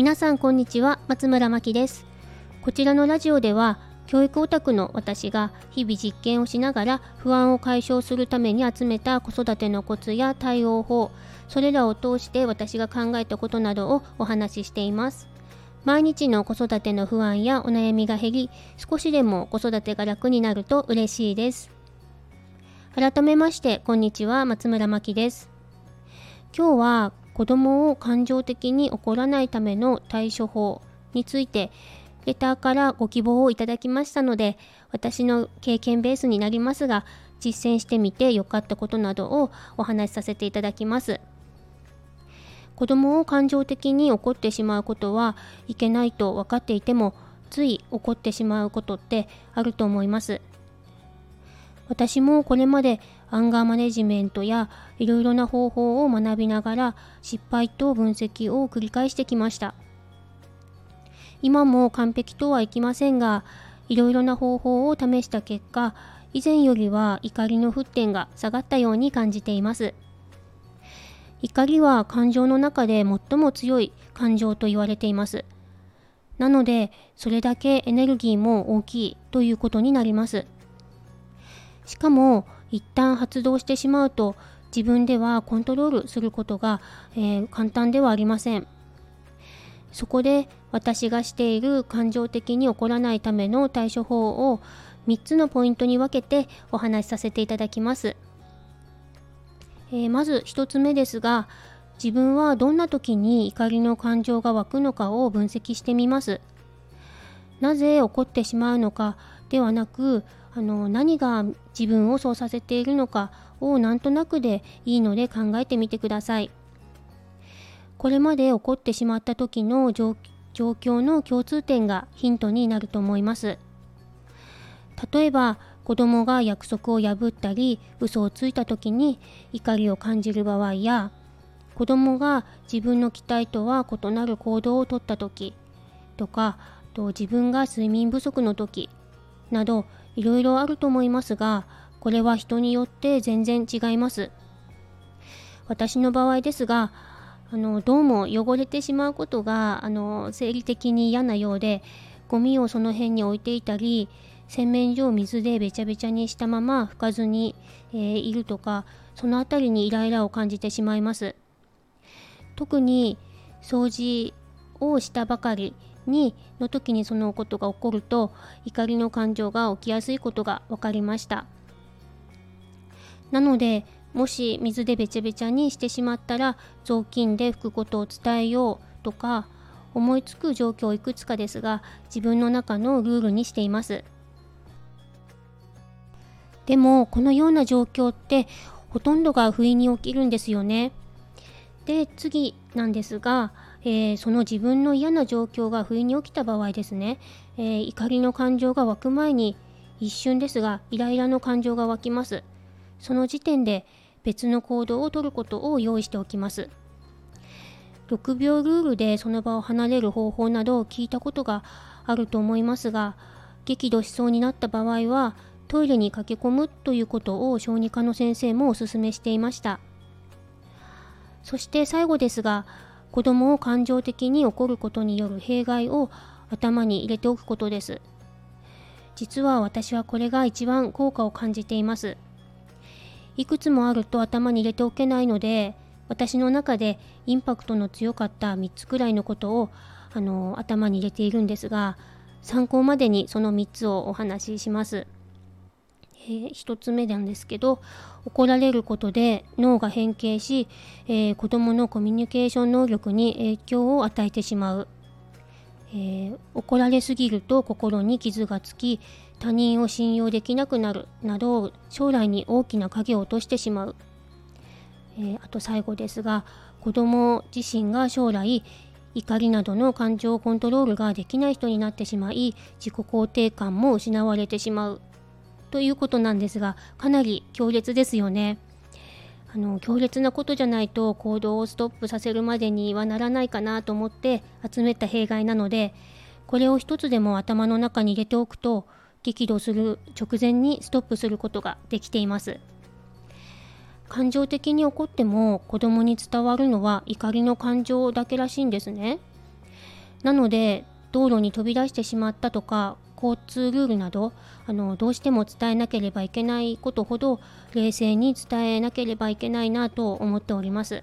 皆さんこんにちは松村真希です。こちらのラジオでは教育オタクの私が日々実験をしながら不安を解消するために集めた子育てのコツや対応法それらを通して私が考えたことなどをお話ししています。毎日の子育ての不安やお悩みが減り少しでも子育てが楽になると嬉しいです。改めましてこんにちは松村真希です。今日は子供を感情的に怒らないための対処法についてレターからご希望をいただきましたので私の経験ベースになりますが実践してみて良かったことなどをお話しさせていただきます。子供を感情的に怒ってしまうことはいけないと分かっていてもつい怒ってしまうことってあると思います。私もこれまでアンガーマネジメントやいろいろな方法を学びながら失敗と分析を繰り返してきました。今も完璧とはいきませんがいろいろな方法を試した結果以前よりは怒りの沸点が下がったように感じています。怒りは感情の中で最も強い感情と言われています。なのでそれだけエネルギーも大きいということになります。しかも一旦発動してしまうと自分ではコントロールすることが、えー、簡単ではありません。そこで私がしている感情的に起こらないための対処法を3つのポイントに分けてお話しさせていただきます、えー、まず1つ目ですが自分はどんな時に怒りの感情が湧くのかを分析してみます。なぜ怒ってしまうのかではなくあの何が自分をそうさせているのかをなんとなくでいいので考えてみてください。これまで起こってしまった時の状況の共通点がヒントになると思います。例えば子供が約束を破ったり嘘をついた時に怒りを感じる場合や子供が自分の期待とは異なる行動をとった時とかと自分が睡眠不足の時などいろいろあると思いますがこれは人によって全然違います。私の場合ですがあのどうも汚れてしまうことがあの生理的に嫌なようでゴミをその辺に置いていたり洗面所を水でべちゃべちゃにしたまま拭かずに、えー、いるとかその辺りにイライラを感じてしまいます。特に掃除をしたばかりにの時にそのことが起こると怒りの感情が起きやすいことが分かりました。なのでもし水でべちゃべちゃにしてしまったら雑巾で拭くことを伝えようとか思いつく状況いくつかですが自分の中のルールにしています。でもこのような状況ってほとんどが不意に起きるんですよね。で次なんですがえー、その自分の嫌な状況が不意に起きた場合ですね、えー、怒りの感情が湧く前に一瞬ですがイライラの感情が湧きます。その時点で別の行動をとることを用意しておきます。6秒ルールでその場を離れる方法などを聞いたことがあると思いますが激怒しそうになった場合はトイレに駆け込むということを小児科の先生もお勧めしていました。そして最後ですが子供を感情的に怒ることによる弊害を頭に入れておくことです。実は私はこれが一番効果を感じています。いくつもあると頭に入れておけないので、私の中でインパクトの強かった3つくらいのことをあの頭に入れているんですが、参考までにその3つをお話しします。えー、1つ目なんですけど怒られることで脳が変形し、えー、子どものコミュニケーション能力に影響を与えてしまう、えー、怒られすぎると心に傷がつき他人を信用できなくなるなど将来に大きな影を落としてしまう、え、あと最後ですが子ども自身が将来怒りなどの感情コントロールができない人になってしまい自己肯定感も失われてしまう。ということなんですがかなり強烈ですよね。あの強烈なことじゃないと行動をストップさせるまでにはならないかなと思って集めた弊害なのでこれを一つでも頭の中に入れておくと激怒する直前にストップすることができています感情的に怒っても子供に伝わるのは怒りの感情だけらしいんですねなので道路に飛び出してしまったとか交通ルールなどあのどうしても伝えなければいけないことほど冷静に伝えなければいけないなと思っております。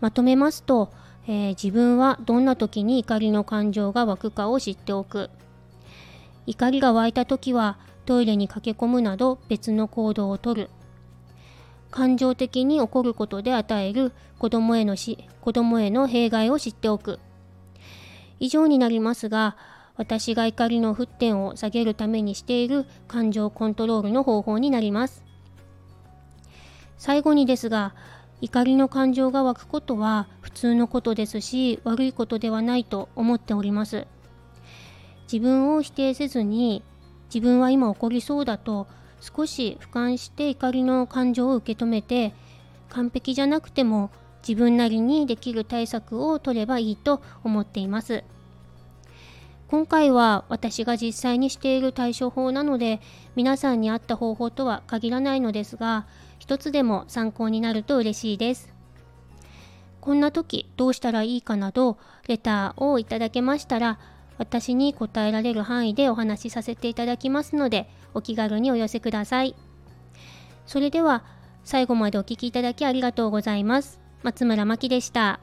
まとめますと、えー、自分はどんな時に怒りの感情が湧くかを知っておく。怒りが湧いた時はトイレに駆け込むなど別の行動をとる。感情的に起こることで与える子供へのし子供への弊害を知っておく。以上になりますが私が怒りの沸点を下げるためにしている感情コントロールの方法になります最後にですが怒りの感情が湧くことは普通のことですし悪いことではないと思っております自分を否定せずに自分は今起こりそうだと少し俯瞰して怒りの感情を受け止めて完璧じゃなくても自分なりにできる対策を取ればいいと思っています。今回は私が実際にしている対処法なので皆さんに合った方法とは限らないのですが一つでも参考になると嬉しいです。こんな時どうしたらいいかなどレターをいただけましたら私に答えられる範囲でお話しさせていただきますのでお気軽にお寄せください。それでは最後までお聴きいただきありがとうございます。松村真希でした。